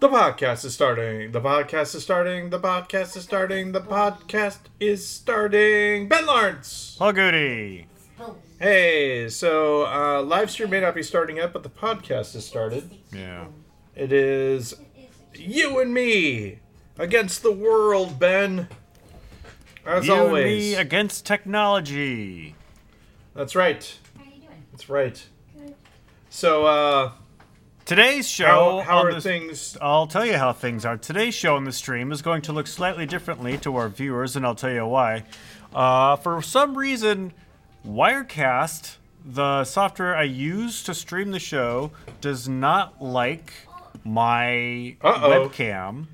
The podcast is starting. The podcast is starting. The podcast is starting. The podcast is starting. Ben Laurance. Paul Gude. Hey, so uh, live stream may not be starting yet, but the podcast has started. Yeah. It is you and me against the world, Ben. As you always. and me against technology. That's right. How are you doing? That's right. Good. So, uh, Today's show. how, how are the- things? I'll tell you how things are. Today's show on the stream is going to look slightly differently to our viewers, and I'll tell you why. Uh, for some reason, Wirecast, the software I use to stream the show, does not like my Uh-oh. webcam.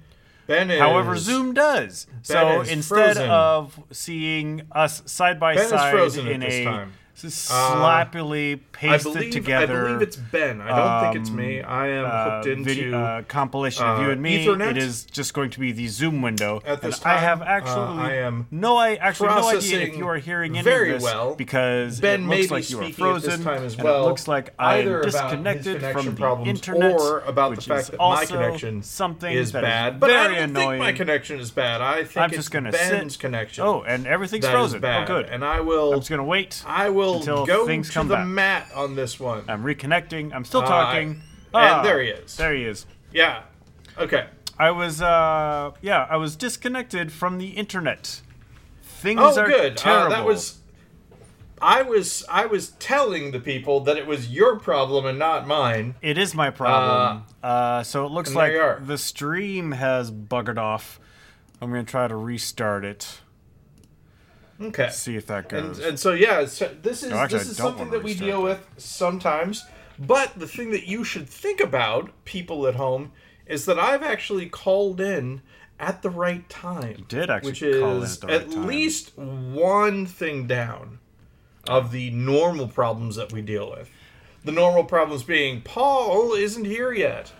Ben is. However, Zoom does. so is instead frozen. of seeing us side by Ben side in a time. S- Uh, sloppily I pasted believe, together I believe it's Ben. I don't think it's me. I am uh, into. video, uh, compilation of uh, you and me. Ethernet? It is just going to be the Zoom window. At this time, I have uh, actually I am no, I actually no idea if you are hearing any very of this well. because Ben it looks like you are this frozen, time as and well, it looks like I either am about his disconnected from the internet, or about the fact is that my connection something is bad. But I very don't annoying. think my connection is bad. I think I'm it's just gonna Ben's sit. connection. Oh, and everything's frozen. Oh, good. And I will. I'm just gonna wait. I will until go things to come the back. mat on this one. I'm reconnecting. I'm still Uh, talking. and Ah, there he is. There he is. Yeah. Okay. I was, uh, yeah, I was disconnected from the internet. Things Oh, are good. terrible. Uh, that was. I was I was telling the people that it was your problem and not mine. It is my problem. Uh, so it looks like the stream has buggered off. I'm gonna try to restart it. Okay. See if that goes. and so yeah, so this is No, actually, this is something that we deal with sometimes. But the thing that you should think about, people at home, is that I've actually called in at the right time. did actually which call in is at the right at least one thing down of the normal problems that we deal with. The normal problems being Paul isn't here yet.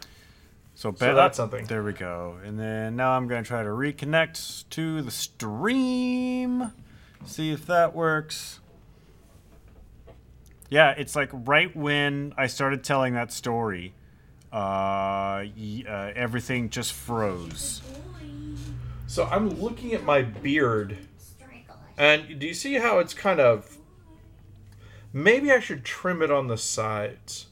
so, ben, that's something. There we go. And then now I'm gonna try to reconnect to the stream. See if that works. Yeah, it's like right when I started telling that story, uh, uh, everything just froze. So I'm looking at my beard And do you see how it's kind of. Maybe I should trim it on the sides.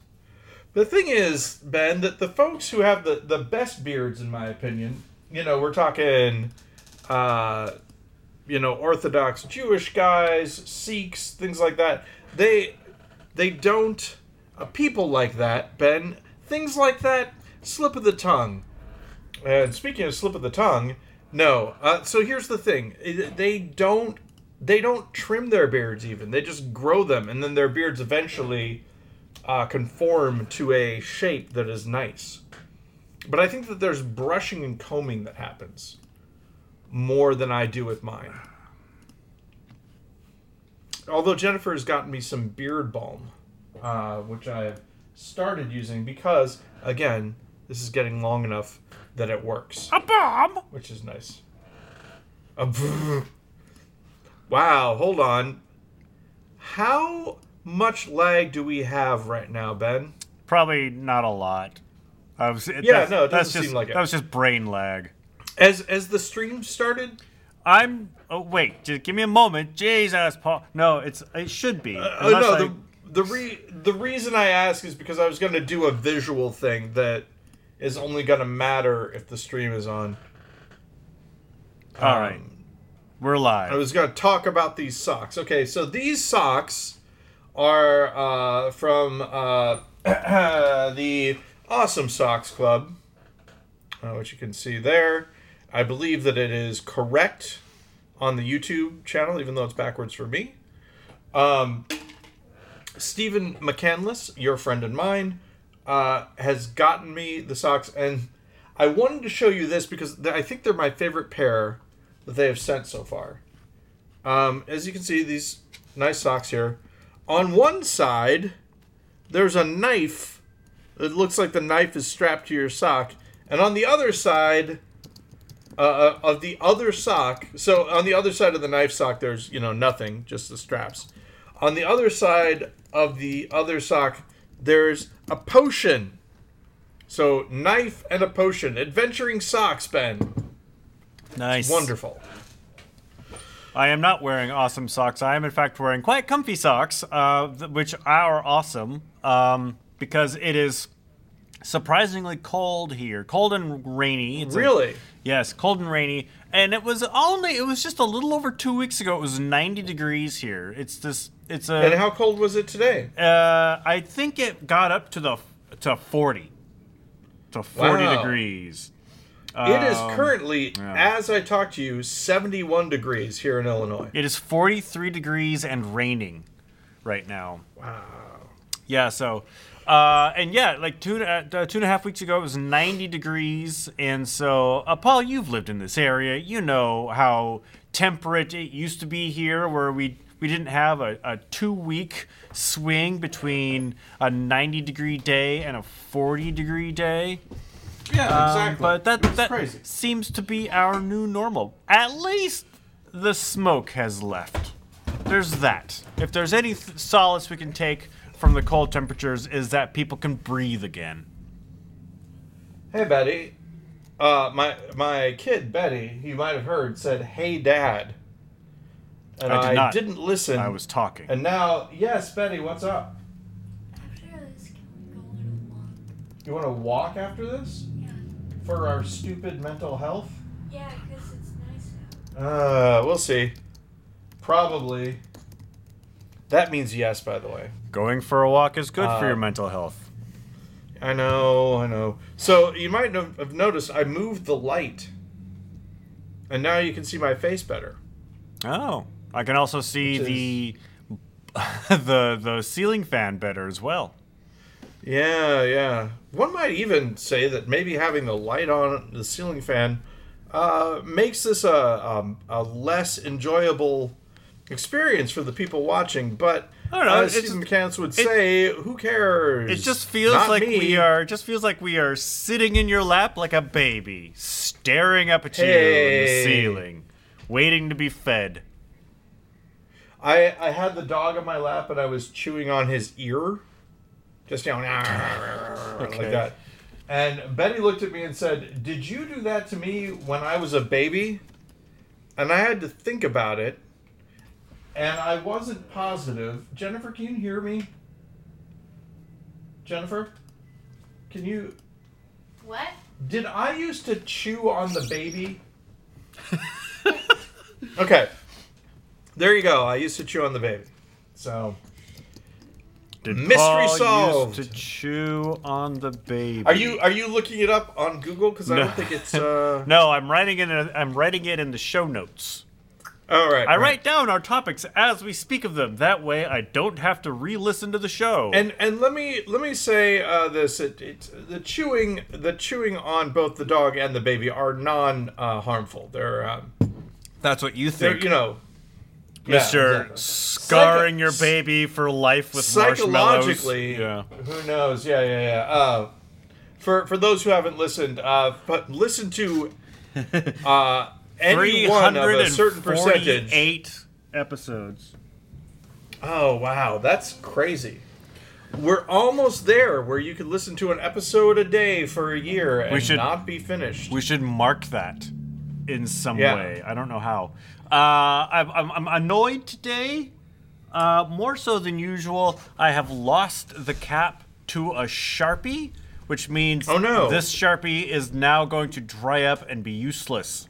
The thing is, Ben, that the folks who have the, the best beards, in my opinion, you know, we're talking, uh, you know, Orthodox Jewish guys, Sikhs, things like that. They, they don't. Uh, people like that, Ben, things like that, slip of the tongue. And speaking of slip of the tongue, no. Uh, so here's the thing: they don't they don't trim their beards even. They just grow them, and then their beards eventually uh, conform to a shape that is nice. But I think that there's brushing and combing that happens more than I do with mine. Although Jennifer has gotten me some beard balm, uh, which I have started using because, again, this is getting long enough that it works A bomb! which is nice. A brrr. wow, hold on. How much lag do we have right now, Ben? Probably not a lot. I was, Yeah, that's- no, it doesn't just, seem like it. That was just brain lag. As as the stream started, I'm. Oh wait, just give me a moment. Jesus, Paul. No, it's it should be. oh no, I- the the re the reason I ask is because I was going to do a visual thing that is only going to matter if the stream is on. All right, Um, we're live. I was going to talk about these socks. Okay, so these socks are uh, from uh, the Awesome Socks Club, uh, which you can see there. I believe that it is correct on the YouTube channel, even though it's backwards for me. Um, Stephen McCandless, your friend and mine, uh, has gotten me the socks, and I wanted to show you this because I think they're my favorite pair that they have sent so far. Um, as you can see, these nice socks here. On one side, there's a knife. It looks like the knife is strapped to your sock, and on the other side uh, uh, of the other sock, so on the other side of the knife sock, there's you know nothing, just the straps. On the other side of the other sock, there's a potion. So knife and a potion, adventuring socks, Ben. Nice. Wonderful. I am not wearing awesome socks. I am, in fact, wearing quite comfy socks, uh, which are awesome um, because it is surprisingly cold here. Cold and rainy. It's a- Really? yes, cold and rainy. And it was only, it was just a little over two weeks ago. It was 90 degrees here. It's this, it's a. And how cold was it today? Uh, I think it got up to the to forty, to forty Wow. degrees. it is Um, currently, yeah. as I talk to you, 71 degrees here in Illinois. It is forty-three degrees and raining right now. Wow. Yeah. So, uh, and yeah, like two uh, two and a half weeks ago, it was ninety degrees, and so uh, Paul, you've lived in this area. You know how temperate it used to be here, where we we didn't have a, a two week swing between a ninety degree day and a forty degree day. Yeah, Um, exactly. but that that crazy. seems to be our new normal. At least the smoke has left. There's that. If there's any th- solace we can take from the cold temperatures, is that people can breathe again. Hey, Betty. Uh, my my kid Betty, you might have heard, said, "Hey, Dad," and I did I, not. didn't listen. I was talking. And now, yes, Betty, what's up? After this, can we go on a walk? You want to walk after this Yeah. for our stupid mental health? Yeah, because it's nice out. Uh, we'll see. Probably. That means yes, by the way. Going for a walk is good for Uh, your mental health. I know, I know. So you might have noticed I moved the light, and now you can see my face better. Oh, I can also see Which the the the ceiling fan better as well. Yeah, yeah. One might even say that maybe having the light on the ceiling fan uh, makes this a, um, a less enjoyable experience for the people watching. But I don't know, as it's- Stephen McCants would say, who cares? It just feels Not like me. we are it just feels like we are sitting in your lap like a baby, staring up at you in the ceiling, waiting to be fed. I I had the dog on my lap and I was chewing on his ear, just you know, like that. And Betty looked at me and said, "Did you do that to me when I was a baby?" And I had to think about it, and I wasn't positive. Jennifer, can you hear me? Jennifer, can you? What? Did I used to chew on the baby? okay. There you go. I used to chew on the baby. So, Did Mystery Paul solved. Used to chew on the baby. are you are you looking it up on Google? Because I No. don't think it's. Uh... No, I'm writing it. In, I'm writing it in the show notes. All right. I right. write down our topics as we speak of them. That way, I don't have to re-listen to the show. And and let me let me say uh, this: it, it, the chewing the chewing on both the dog and the baby are non uh, harmful. They're um, that's what you think, you know. yeah, Mister exactly. scarring your baby for life with marshmallows. psychologically Yeah. who knows yeah yeah yeah uh, for for those who haven't listened uh but listen to uh any one of a certain percentage 348 episodes. oh wow that's crazy we're almost there where you could listen to an episode a day for a year and should- not be finished We should mark that in some Yeah. way. I don't know how. Uh, I'm, I'm, I'm annoyed today, uh, more so than usual. I have lost the cap to a sharpie, which means Oh, no. this sharpie is now going to dry up and be useless.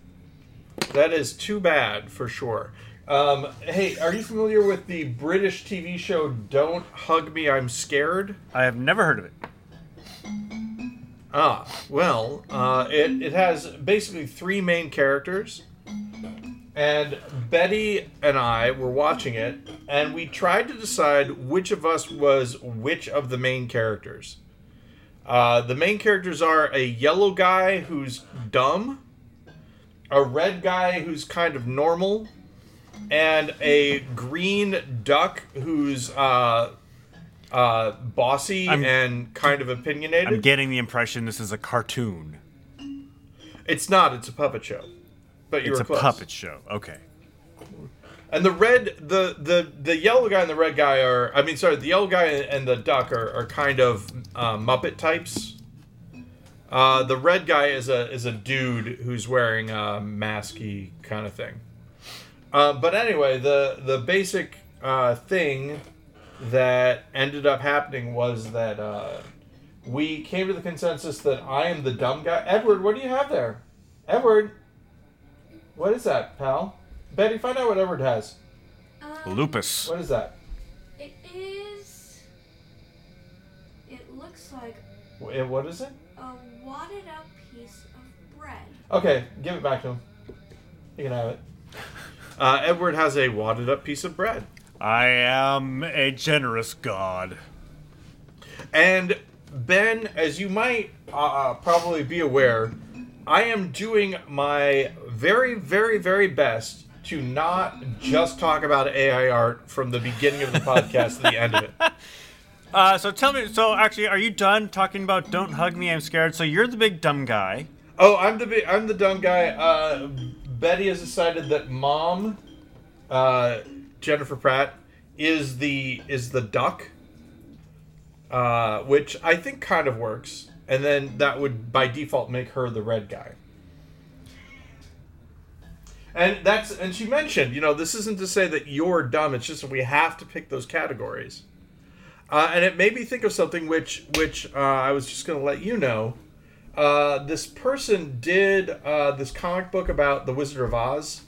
That is too bad for sure um, hey are you familiar with the british tv show don't hug me i'm scared I have never heard of it. Ah, well, uh, it, it has basically three main characters. And Betty and I were watching it, and we tried to decide which of us was which of the main characters. Uh, the main characters are a yellow guy who's dumb, a red guy who's kind of normal, and a green duck who's uh, uh, bossy I'm- and kind of opinionated. I'm getting the impression this is a cartoon. It's not. It's a puppet show. But you It's were a close. puppet show. Okay. And the red, the the the yellow guy and the red guy are. I mean, sorry, the yellow guy and the duck are, are kind of uh, Muppet types. Uh, the red guy is a is a dude who's wearing a masky kind of thing. Uh, but anyway, the the basic uh, thing that ended up happening was that uh, we came to the consensus that I am the dumb guy. Edward, what do you have there? Edward, what is that, pal? Betty, find out what Edward has. Um, Lupus. What is that? It is. It looks like Wh- What is it? a wadded out piece of bread. Okay, give it back to him. You can have it. Uh, Edward has a wadded up piece of bread. I am a generous god. And Ben, as you might uh, probably be aware, I am doing my very, very, very best to not just talk about AI art from the beginning of the podcast to the end of it. Uh, so tell me. So actually, are you done talking about "Don't hug me, I'm scared"? So you're the big dumb guy. Oh, I'm the bi- I'm the dumb guy. Uh, Betty has decided that mom, uh, Jennifer Pratt, is the is the duck, uh, which I think kind of works, and then that would by default make her the red guy. And that's and she mentioned, you know, this isn't to say that you're dumb. It's just that we have to pick those categories. Uh, and it made me think of something which which uh, I was just going to let you know. Uh, this person did uh, this comic book about the Wizard of Oz,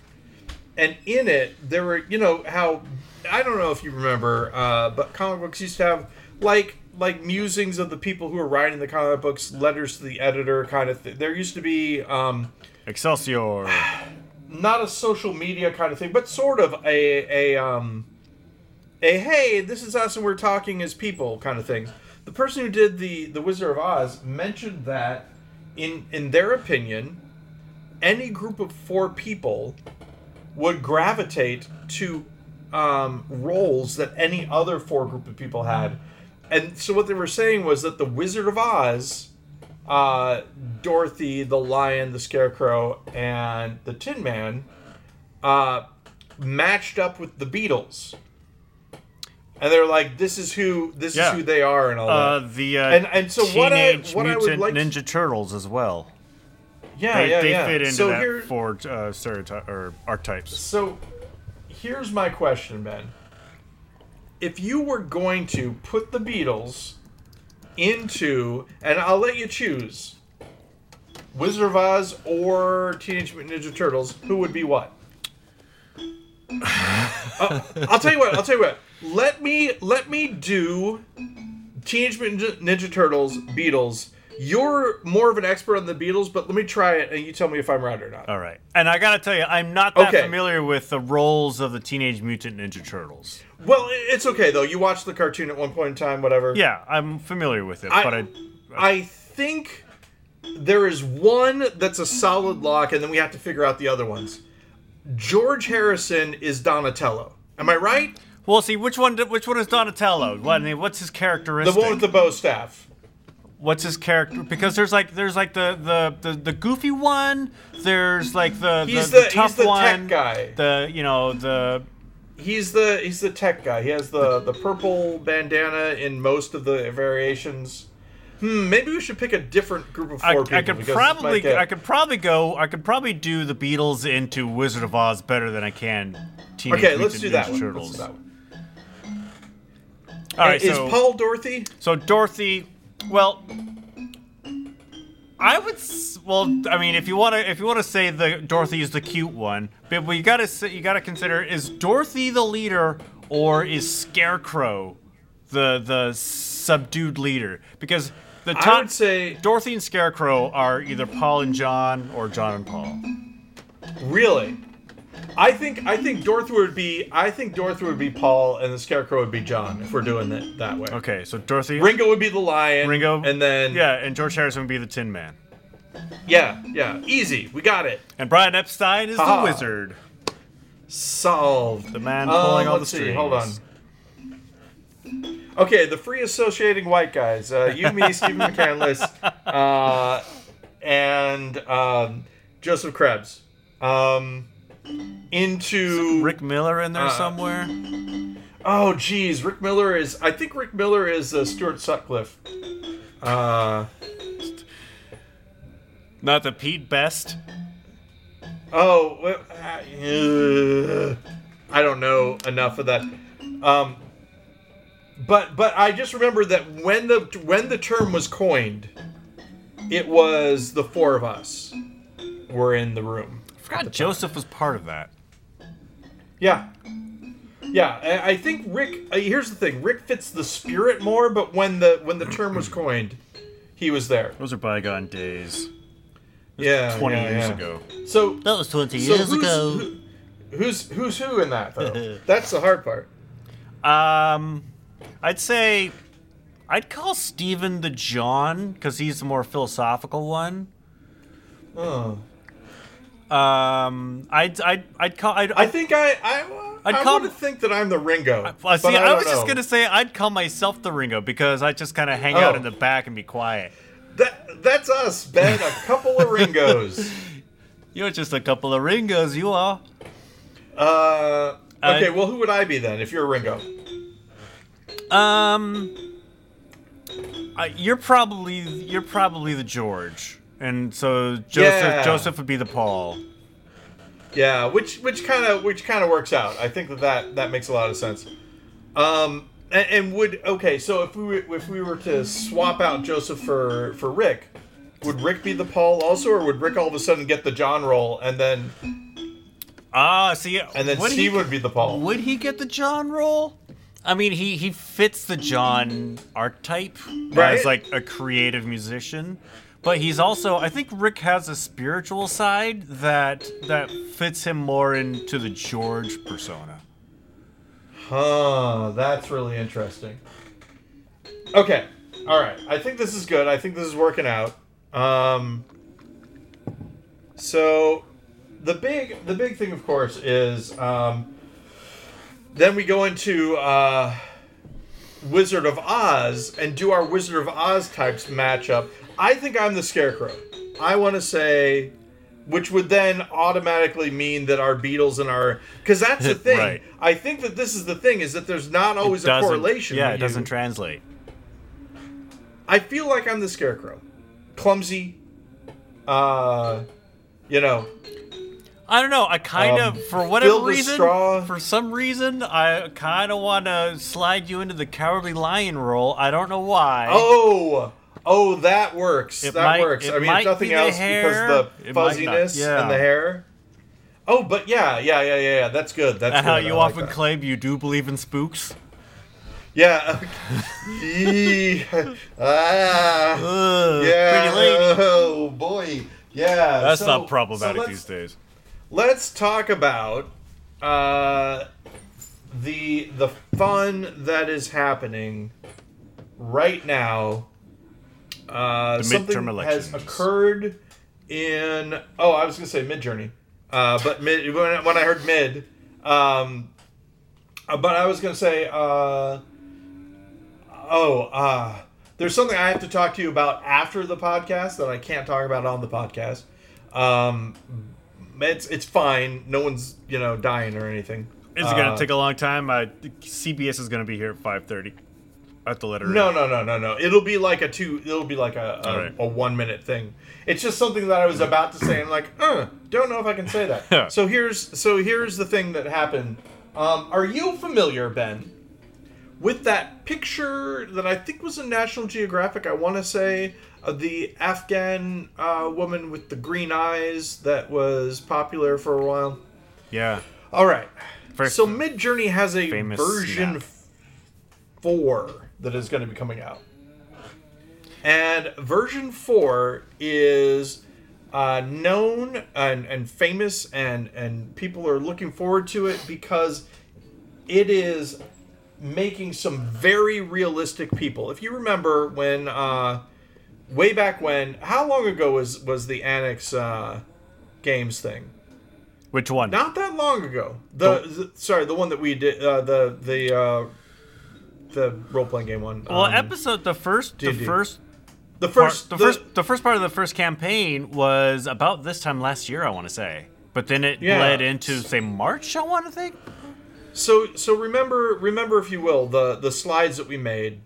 and in it there were you know how I don't know if you remember, uh, but comic books used to have like like musings of the people who were writing the comic books, letters to the editor, kind of. thing. There used to be. Um, Excelsior. not a social media kind of thing, but sort of a a um a hey, this is us and we're talking as people kind of thing. The person who did the the Wizard of Oz mentioned that in in their opinion, any group of four people would gravitate to um, roles that any other four group of people had. And so what they were saying was that the Wizard of Oz uh, Dorothy, the lion, the scarecrow, and the Tin Man uh, matched up with the Beatles, and they're like, "This is who this Yeah. is who they are," and all Uh, that. the uh, And- and so what I- Teenage what I would Mutant like Ninja Turtles as well. Yeah, They, yeah, they yeah. fit into so that here, four uh, stereotype or archetypes. so here's my question, Ben. If you were going to put the Beatles into, and I'll let you choose, Wizard of Oz or Teenage Mutant Ninja Turtles, who would be what? Uh, I'll tell you what. I'll tell you what. Let me let me do Teenage Mutant Ninja Turtles, Beatles. You're more of an expert on the Beatles, but let me try it, and you tell me if I'm right or not. All right, and I gotta tell you, I'm not that Okay. familiar with the roles of the Teenage Mutant Ninja Turtles. Well, it's okay though. You watched the cartoon at one point in time, whatever. Yeah, I'm familiar with it, I, but I, I think there is one that's a solid lock, and then we have to figure out the other ones. George Harrison is Donatello. Am I right? Well, see which one? Which one is Donatello? What, I mean, what's his characteristic? The one with the bow staff. what's his character? Because there's like there's like the the the, the goofy one. There's like the He's the, the, tough he's the one. tech guy. The you know the He's the he's the tech guy. He has the the purple bandana in most of the variations. Hmm, maybe we should pick a different group of I, four people. I could probably get- I could probably go I could probably do the Beatles into Wizard of Oz better than I can Teenage Okay, let's do that Ninja. Turtles. Let's do that one. All right, is so Paul Dorothy? so Dorothy, well, I would well I mean if you want to if you want to say the Dorothy is the cute one, but you got to you got to consider is Dorothy the leader or is Scarecrow the the subdued leader because the I would say Dorothy and Scarecrow are either Paul and John or John and Paul. Really? I think I think Dorothy would be I think Dorothy would be Paul and the Scarecrow would be John if we're doing it that way. Okay, so Dorothy, Ringo would be the lion. Ringo, and then yeah, and George Harrison would be the Tin Man, yeah, yeah, easy. We got it. and Brian Epstein is Ha-ha. the wizard, Solved. the man pulling all the see, strings. Hold on. Okay, the free associating white guys. Uh, you, me, Stephen McCandless, uh, and um, Joseph Krebs. Um, into Rick Miller in there Uh, somewhere. Oh, geez, Rick Miller is. I think Rick Miller is uh, Stuart Sutcliffe. Uh, Not the Pete Best. Oh, uh, I don't know enough of that. Um, but but I just remember that when the when the term was coined, it was the four of us were in the room. I forgot Joseph was part of that. Yeah. Yeah, I I think Rick. Uh, here's the thing: Rick fits the spirit more, but when the when the term was coined, he was there. Those are bygone days. Yeah, 20 yeah, years yeah. ago. So That was 20 So years who's, ago. who- who's who's who in that though? That's the hard part. Um, I'd say I'd call Stephen the John because he's the more philosophical one. Oh. Um, I'd I'd I'd call I'd, I think I I, I'd call- want to think that I'm the Ringo. Well, see, I, I, was just know. gonna say I'd call myself the Ringo because I just kind of hang out Oh. in the back and be quiet. That that's us, Ben. A couple of Ringos. You're just a couple of Ringos, you are. Uh, okay, I- well, who would I be then if you're a Ringo? Um, uh, you're probably you're probably the George, and so Joseph Yeah. Joseph would be the Paul. Yeah, which which kind of which kind of works out. I think that, that that makes a lot of sense. Um, and, and would okay, so if we were, if we were to swap out Joseph for for Rick, would Rick be the Paul also, or would Rick all of a sudden get the John role and then Ah, see, and then would Steve he, would be the Paul? would he get the John role? I mean, he he fits the John archetype Right. as like a creative musician, but he's also I think Rick has a spiritual side that that fits him more into the George persona. Huh, that's really interesting. Okay, all right. I think this is good. I think this is working out. Um, so the big the big thing, of course, is um, then we go into uh, Wizard of Oz and do our Wizard of Oz types match up. I think I'm the Scarecrow. I want to say. Which would then automatically mean that our Beatles and our because that's the thing. Right. I think that this is the thing is that there's not always a correlation. Yeah, it doesn't translate. I feel like I'm the scarecrow, clumsy. Uh, you know, I don't know. I kind Um, of, for whatever reason, for some reason, I kind of want to slide you into the cowardly lion role. I don't know why. oh, oh, that works. It that might- works. I mean, if nothing be else, hair, because the fuzziness yeah. and the hair. Oh, but yeah, yeah, yeah, yeah, yeah. That's good. That's and how good. I you like often that. claim you do believe in spooks. Yeah. Ah. Ugh, Yeah. Oh boy. Yeah. That's so- not problematic so these days. let's talk about uh, the the fun that is happening right now. Uh, The something midterm has occurred in oh, I was gonna say Midjourney, uh, but mid when, I- when I heard Mid, um, uh, but I was gonna say uh, oh, uh, there's something I have to talk to you about after the podcast that I can't talk about on the podcast. Um, it's it's fine. No one's you know dying or anything. It's gonna Uh, take a long time. Uh, CBS is gonna be here at five thirty. I have to let her. No, no, no, no, no. It'll be like a two. It'll be like a a, right. a one minute thing. It's just something that I was about to say. I'm like, uh, don't know if I can say that. so here's so here's the thing that happened. Um, are you familiar, Ben, with that picture that I think was in National Geographic? I want to say of the Afghan uh, woman with the green eyes that was popular for a while. Yeah. All right. Very so Midjourney has a version snap. four that is going to be coming out, and version four is uh, known and, and famous, and and people are looking forward to it because it is making some very realistic people. If you remember when uh, way back when, how long ago was was the Annex uh, Games thing? Which one? Not that long ago. The, the sorry, the one that we did, uh, the the uh, the role playing game one. well, Um, episode the first the D&D. first the part, first the, first the first part of the first campaign was about this time last year. I want to say, but then it Yeah. bled into say March. I want to think. So so remember remember if you will the the slides that we made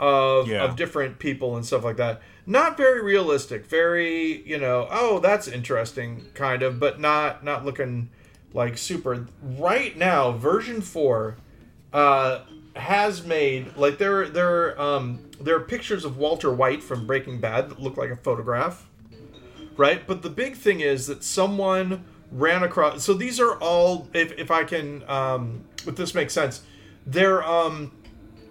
of Yeah. of different people and stuff like that. not very realistic. Very, you know, oh, that's interesting, kind of, but not not looking like super. Right now, version four uh, has made like there there um there are pictures of Walter White from Breaking Bad that look like a photograph, right? But the big thing is that someone ran across. So these are all, if if I can, um, if this makes sense, they're um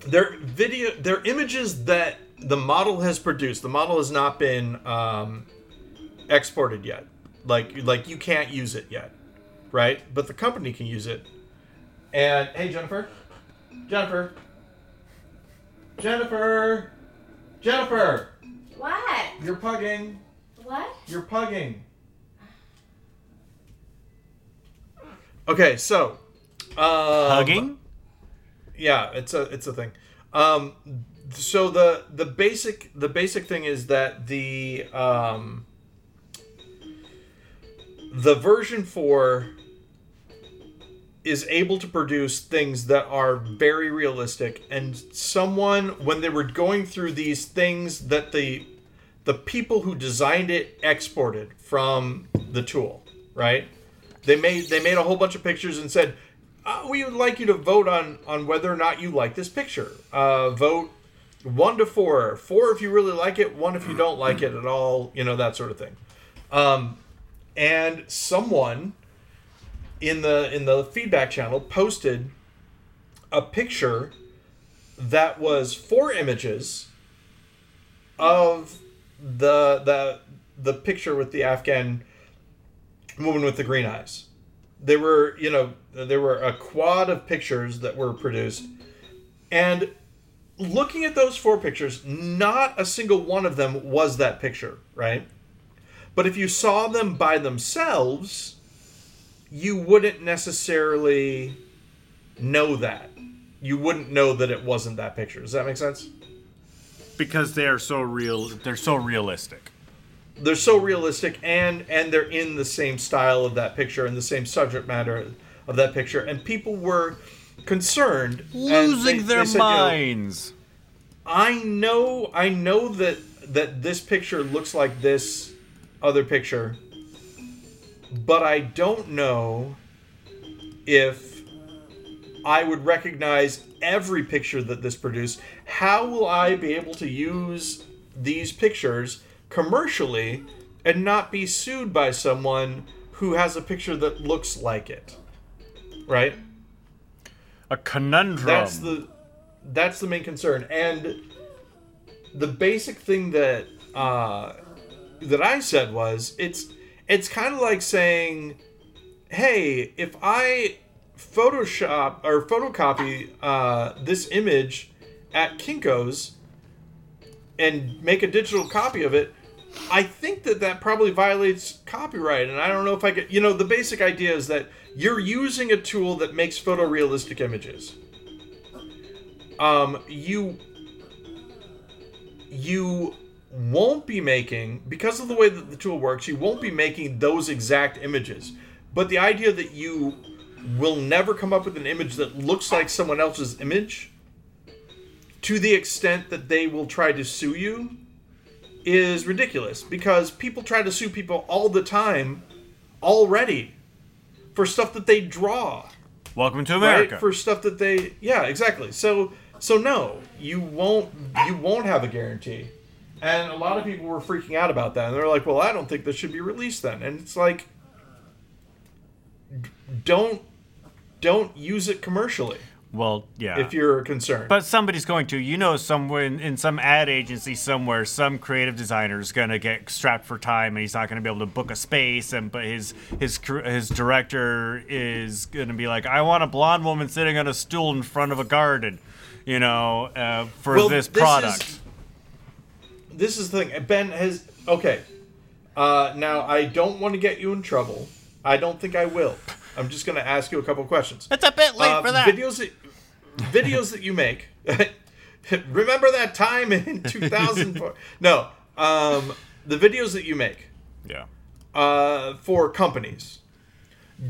they're video they're images that the model has produced. The model has not been um, exported yet. Like like you can't use it yet, right? But the company can use it. And hey, Jennifer, Jennifer, Jennifer, Jennifer, What? you're pugging. What? You're pugging. Okay, so um, Hugging? yeah it's a it's a thing um so the the basic the basic thing is that the um the version 4 is able to produce things that are very realistic and someone when they were going through these things that the the people who designed it exported from the tool right they made they made a whole bunch of pictures and said uh, we would like you to vote on on whether or not you like this picture. Uh, vote one to four. Four if you really like it. One if you don't like it at all. You know that sort of thing. Um, and someone in the in the feedback channel posted a picture that was four images of the the the picture with the Afghan woman with the green eyes. There were you know there were a quad of pictures that were produced. And looking at those four pictures not a single one of them was that picture right? But if you saw them by themselves you wouldn't necessarily know that you wouldn't know that it wasn't that picture does that make sense Because they are so real. They're so realistic. they're so realistic and and they're in the same style of that picture and the same subject matter of that picture and people were concerned Losing they- their they said, you know, minds. I know I know that that this picture looks like this other picture but I don't know if I would recognize every picture that this produced. How will I be able to use these pictures commercially and not be sued by someone who has a picture that looks like it? Right? A conundrum. That's the that's the main concern. And the basic thing that uh, that I said was it's it's kind of like saying, "Hey, if I Photoshop or photocopy uh, this image at Kinko's and make a digital copy of it." I think that that probably violates copyright, and I don't know if I could. You know, the basic idea is that you're using a tool that makes photorealistic images. Um, you you won't be making because of the way that the tool works. You won't be making those exact images, but the idea that you will never come up with an image that looks like someone else's image, to the extent that they will try to sue you is ridiculous. Because people try to sue people all the time already for stuff that they draw. Welcome to America. right for stuff that they yeah exactly. So so no you won't you won't have a guarantee and a lot of people were freaking out about that and they're like well i don't think this should be released then and it's like don't don't use it commercially well, yeah. if you're concerned But somebody's going to. You know, somewhere in, in some ad agency somewhere, some creative designer is going to get strapped for time, and he's not going to be able to book a space. And but his his his director is going to be like, I want a blonde woman sitting on a stool in front of a garden, you know, uh, for Well, this this product. is- this is the thing ben has okay uh, now i don't want to get you in trouble i don't think i will i'm just going to ask you a couple questions it's a bit late Uh, for that. Videos that videos that you make. remember that time in 2004? no, um, the videos that you make yeah. uh, for companies.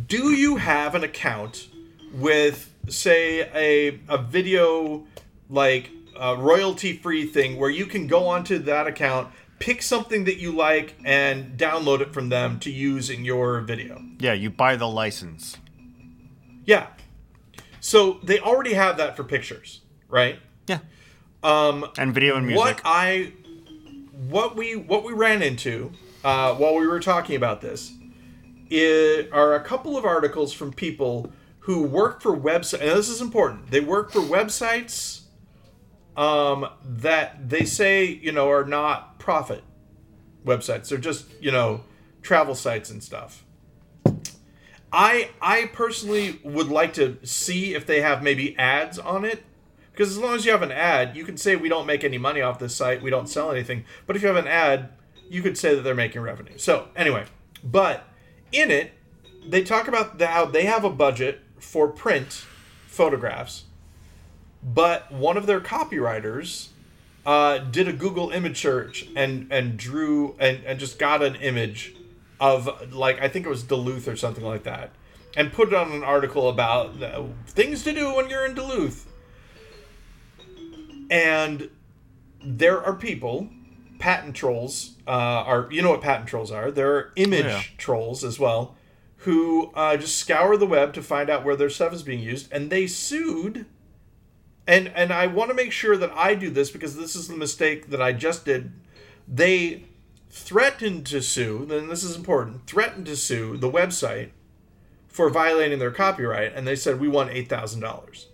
Do you have an account with, say, a a video like a royalty free thing where you can go onto that account, pick something that you like and download it from them to use in your video. Yeah, you buy the license. Yeah. So they already have that for pictures, right? Yeah. Um, And video and music. what I what we what we ran into uh, while we were talking about this i are a couple of articles from people who work for websites. And this is important. They work for websites um, that they say you know are not profit websites. They're just you know travel sites and stuff. I I personally would like to see if they have maybe ads on it because as long as you have an ad, you can say we don't make any money off this site, we don't sell anything. But if you have an ad, you could say that they're making revenue. So anyway, but in it, they talk about how they have a budget for print photographs, but one of their copywriters uh, did a Google image search and and drew and, and just got an image of like I think it was Duluth or something like that, and put it on an article about uh, things to do when you're in Duluth. And there are people, patent trolls uh, are you know what patent trolls are? There are image Yeah. trolls as well, who uh, just scour the web to find out where their stuff is being used, and they sued. And and I want to make sure that I do this because this is the mistake that I just did. They threatened to sue, then this is important, threatened to sue the website for violating their copyright, and they said we want eight thousand dollars.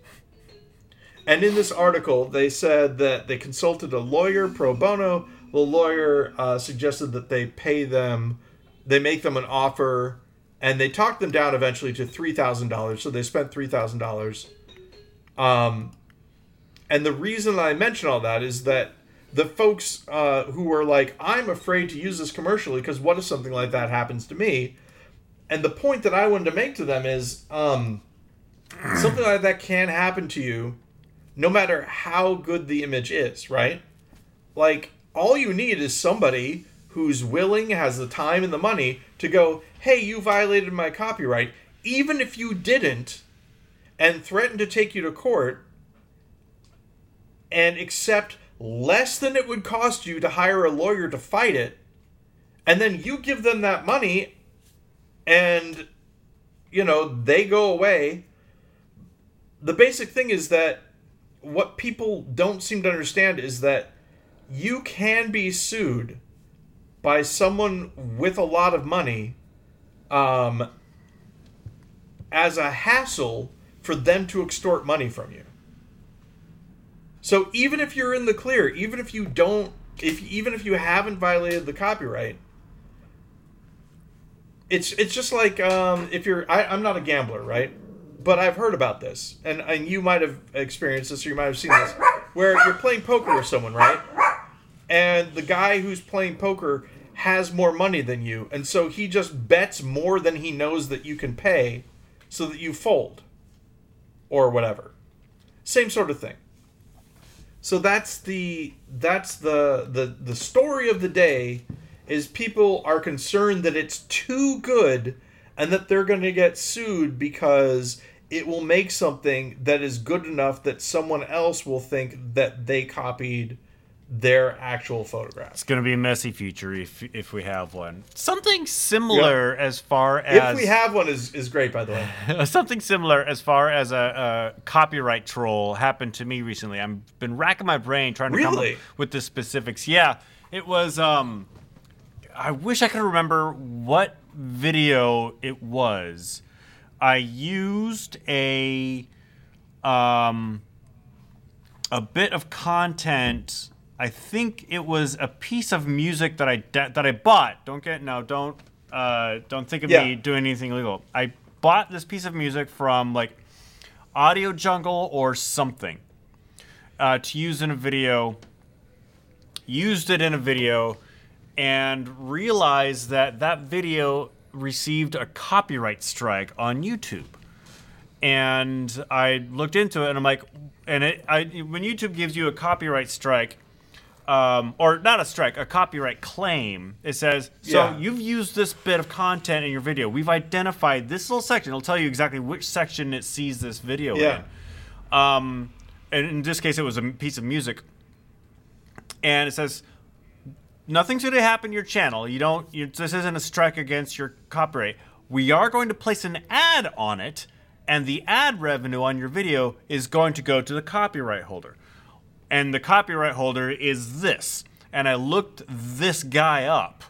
And in this article, they said that they consulted a lawyer pro bono. The lawyer uh, suggested that they pay them, they make them an offer, and they talked them down eventually to three thousand dollars. So they spent three thousand dollars. And the reason I mention all that is that the folks uh, who were like, I'm afraid to use this commercially because what if something like that happens to me? And the point that I wanted to make to them is um, something like that can happen to you no matter how good the image is, right? Like, all you need is somebody who's willing, has the time and the money to go, hey, you violated my copyright, even if you didn't, and threaten to take you to court and accept less than it would cost you to hire a lawyer to fight it, and then you give them that money and you know they go away. The basic thing is that what people don't seem to understand is that you can be sued by someone with a lot of money um, as a hassle for them to extort money from you so even if you're in the clear even if you don't if even if you haven't violated the copyright it's it's just like um, if you're I, I'm not a gambler, right? But I've heard about this, and and you might have experienced this, or you might have seen this, where you're playing poker with someone, right? And the guy who's playing poker has more money than you, and so he just bets more than he knows that you can pay, so that you fold, or whatever. Same sort of thing. So that's the that's the the the story of the day is people are concerned that it's too good and that they're going to get sued because it will make something that is good enough that someone else will think that they copied their actual photographs. It's gonna be a messy future if if we have one. Something similar as far as If we have one is is great by the way. something similar as far as a, a copyright troll happened to me recently. I've been racking my brain trying to come up with the specifics. Yeah, it was. Um, I wish I could remember what video it was. I used a um, a bit of content. I think it was a piece of music that I that I bought. Don't get no, don't uh, don't think of Yeah. me doing anything illegal. I bought this piece of music from like AudioJungle or something uh, to use in a video. Used it in a video, and realized that that video received a copyright strike on YouTube and I looked into it, and I'm like, and it, I, when YouTube gives you a copyright strike, um, or not a strike, a copyright claim, it says, so Yeah. you've used this bit of content in your video. We've identified this little section. It'll tell you exactly which section it sees this video Yeah. in. Um, and in this case, it was a piece of music, and it says, nothing's going to happen to your channel. You don't. You, this isn't a strike against your copyright. We are going to place an ad on it, and the ad revenue on your video is going to go to the copyright holder. And the copyright holder is this. And I looked this guy up,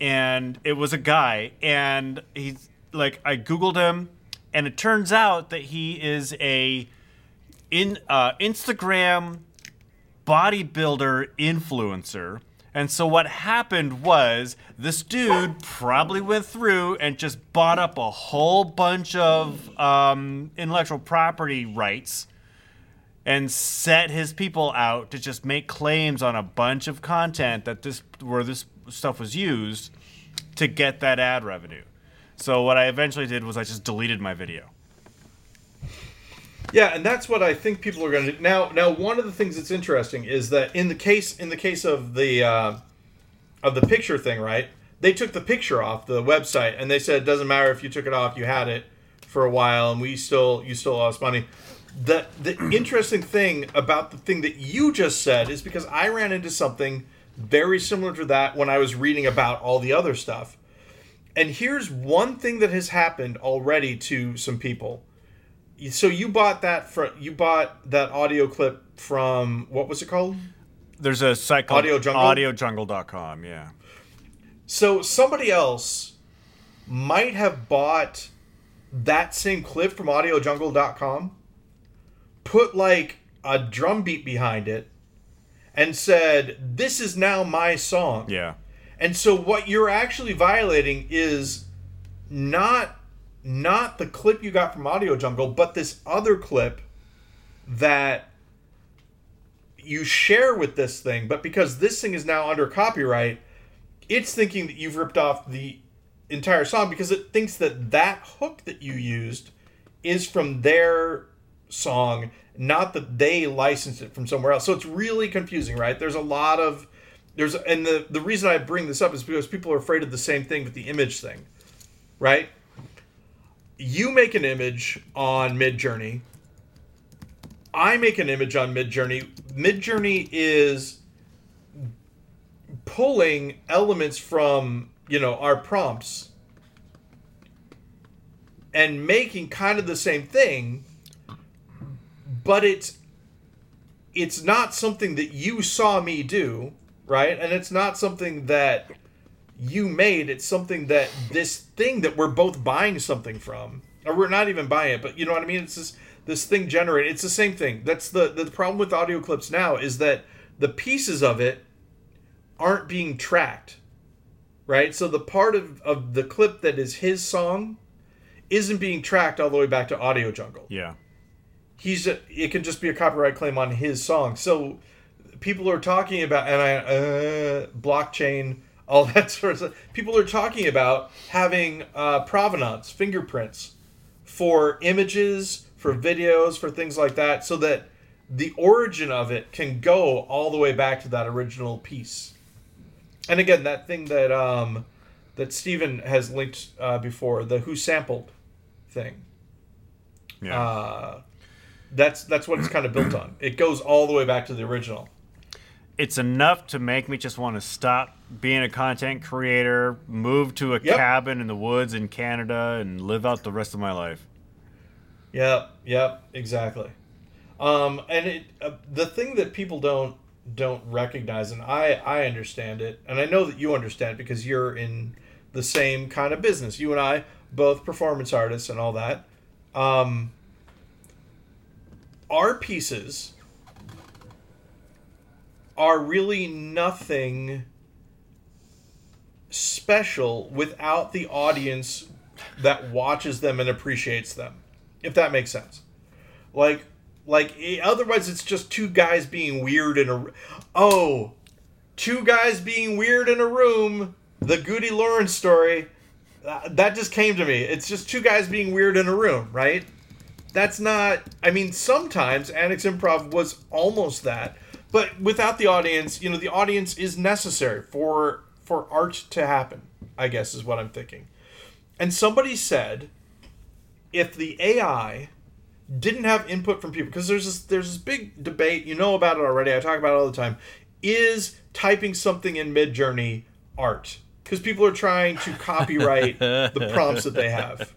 and it was a guy, and he's like I googled him, and it turns out that he is a in uh, Instagram bodybuilder influencer. And so what happened was this dude probably went through and just bought up a whole bunch of um, intellectual property rights and set his people out to just make claims on a bunch of content that this where this stuff was used to get that ad revenue. So what I eventually did was I just deleted my video. Yeah, and that's what I think people are going to. Now, now one of the things that's interesting is that in the case in the case of the uh, of the picture thing, right? They took the picture off the website and they said it doesn't matter if you took it off, you had it for a while and we still you still lost money. The the interesting thing about the thing that you just said is because I ran into something very similar to that when I was reading about all the other stuff. And here's one thing that has happened already to some people so you bought that for you bought that audio clip from what was it called? There's a site called AudioJungle? AudioJungle.com. Yeah. So somebody else might have bought that same clip from audiojungle.com, put like a drum beat behind it, and said, This is now my song. Yeah. And so what you're actually violating is not not the clip you got from AudioJungle, but this other clip that you share with this thing. But because this thing is now under copyright, it's thinking that you've ripped off the entire song because it thinks that that hook that you used is from their song, not that they licensed it from somewhere else. So it's really confusing, right? There's a lot of there's and the the reason I bring this up is because people are afraid of the same thing with the image thing, right? You make an image on Midjourney. I make an image on Midjourney. Midjourney is pulling elements from you know our prompts and making kind of the same thing but it's it's not something that you saw me do right? And it's not something that you made. It's something that this thing that we're both buying something from or we're not even buying it but you know what i mean? It's this this thing generated. It's the same thing. That's the the problem with audio clips now is that the pieces of it aren't being tracked right? So the part of, of the clip that is his song isn't being tracked all the way back to AudioJungle. Yeah. He's it can just be a copyright claim on his song. So people are talking about and I uh, blockchain, all that sort of stuff. People are talking about having uh, provenance fingerprints for images, for videos, for things like that, so that the origin of it can go all the way back to that original piece. And again, that thing that um, that Stephen has linked uh, before, the who sampled thing Yeah. uh, that's that's what it's kind of built on. It goes all the way back to the original. it's enough to make me just want to stop being a content creator, move to a Yep. cabin in the woods in Canada, and live out the rest of my life. Yep, yep, exactly. Um, and it, uh, the thing that people don't don't recognize, and I I understand it, and I know that you understand because you're in the same kind of business. You and I both performance artists and all that. Um, our pieces are really nothing special without the audience that watches them and appreciates them if that makes sense. Like like eh, otherwise it's just two guys being weird in a oh two guys being weird in a room the Gude Laurance story uh, that just came to me. It's just two guys being weird in a room right that's not i mean sometimes annex improv was almost that but without the audience you know the audience is necessary for for art to happen i guess is what i'm thinking and somebody said if the ai didn't have input from people because there's this there's this big debate you know about it already i talk about it all the time is typing something in Midjourney art? Because people are trying to copyright the prompts that they have.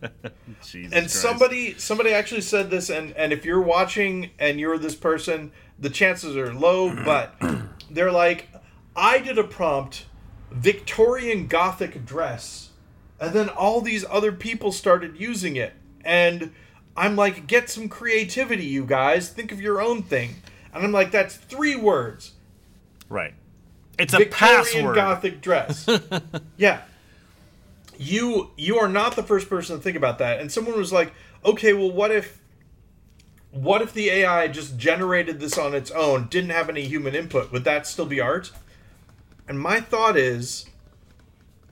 Jesus And Christ. somebody somebody actually said this, and and if you're watching and you're this person, the chances are low, but they're like, I did a prompt, Victorian Gothic dress, and then all these other people started using it, and I'm like, get some creativity, you guys. Think of your own thing, and I'm like, that's three words. Right. It's a Victorian password. Gothic dress. yeah. You you are not the first person to think about that. And someone was like, "Okay, well what if what if the AI just generated this on its own, didn't have any human input? Would that still be art?" And my thought is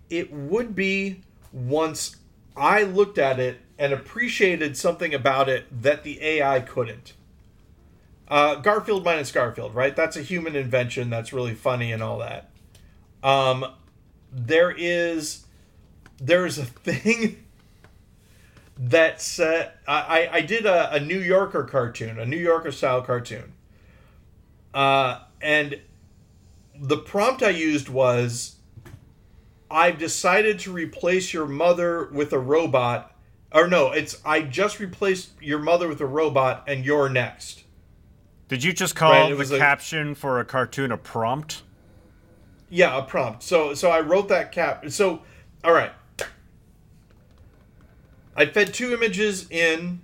it would be once I looked at it and appreciated something about it that the AI couldn't. Uh, Garfield minus Garfield, right? That's a human invention. That's really funny and all that. Um, there is there's a thing that said I, I- I did a, a New Yorker cartoon, a New Yorker style cartoon, uh, and the prompt I used was I've decided to replace your mother with a robot. Or no, it's I just replaced your mother with a robot and you're next. Did you just call Right, it the a- caption for a cartoon a prompt? Yeah, a prompt. So so I wrote that cap. So all right. I fed two images in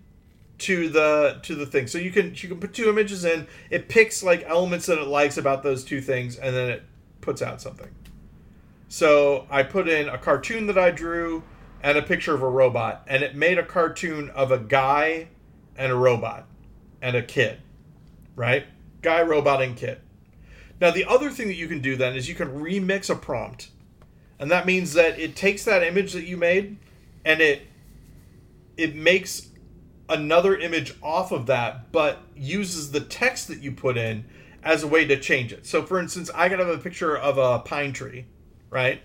to the to the thing. So you can you can put two images in. It picks like elements that it likes about those two things, and then it puts out something. So I put in a cartoon that I drew and a picture of a robot, and it made a cartoon of a guy and a robot and a kid, right? Guy, robot, and kid. Now, the other thing that you can do then is you can remix a prompt. And that means that it takes that image that you made and it it makes another image off of that, but uses the text that you put in as a way to change it. So for instance, I could have a picture of a pine tree, right?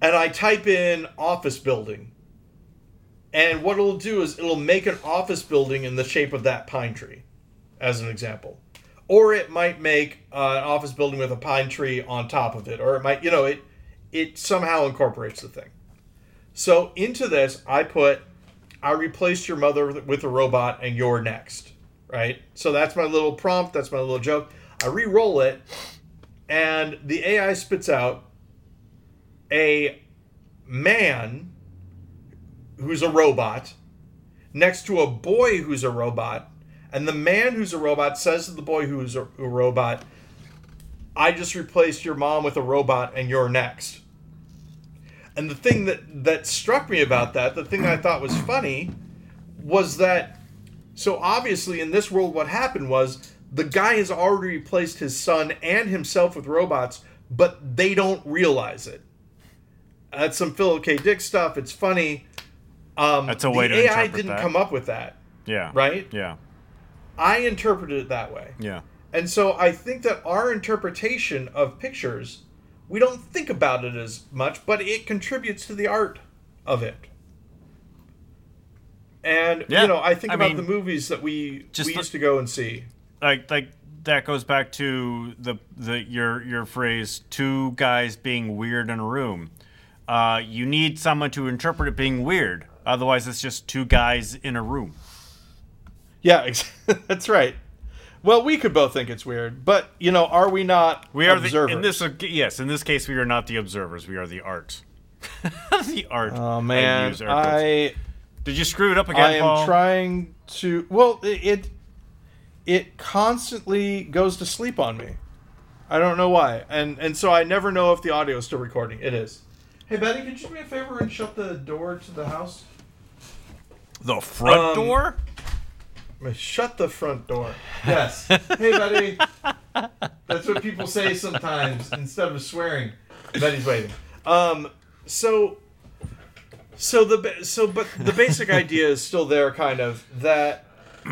And I type in office building. And what it'll do is it'll make an office building in the shape of that pine tree, as an example. Or it might make uh, an office building with a pine tree on top of it or it might you know it it somehow incorporates the thing. So into this i put i replaced your mother with- a robot and you're next right? So that's my little prompt that's my little joke. I re-roll it and the ai spits out a man who's a robot next to a boy who's a robot and the man who's a robot says to the boy who's a, a robot, I just replaced your mom with a robot and you're next. And the thing that, that struck me about that, the thing I thought was funny, was that so obviously in this world what happened was the guy has already replaced his son and himself with robots, but they don't realize it. That's some Philip K. Dick stuff. It's funny. Um, That's a way the to AI didn't that. come up with that. Yeah. Right? Yeah. I interpreted it that way. Yeah. And so I think that our interpretation of pictures, we don't think about it as much, but it contributes to the art of it. And Yeah, you know, I think I about mean, the movies that we just we the- used to go and see. Like like that goes back to the the your your phrase two guys being weird in a room. Uh, you need someone to interpret it being weird. Otherwise, it's just two guys in a room. Yeah, that's right. Well, we could both think it's weird, but you know, are we not We are observers? the in this yes. In this case, we are not the observers. We are the art. the art. Oh man, use air quotes. I Did you screw it up again, I am Paul? trying to. Well, it, it it constantly goes to sleep on me. I don't know why, and and so I never know if the audio is still recording. It is. Hey Betty, could you do me a favor and shut the door to the house? the front Um, door. Shut the front door. Yes. hey buddy. That's what people say sometimes instead of swearing. Betty's waiting. Um. So. So the so but the basic idea is still there, kind of that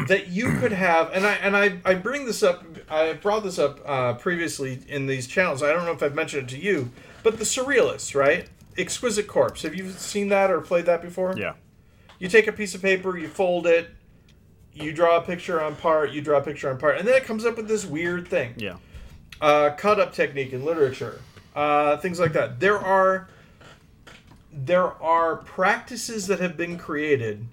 that you could have, and I and I I bring this up. I brought this up uh, previously in these channels. I don't know if I've mentioned it to you, but the surrealists, right? Exquisite Corpse. Have you seen that or played that before? Yeah. You take a piece of paper, you fold it, you draw a picture on part, you draw a picture on part, and then it comes up with this weird thing. Yeah. uh, cut up technique in literature, uh, things like that. There are there are practices that have been created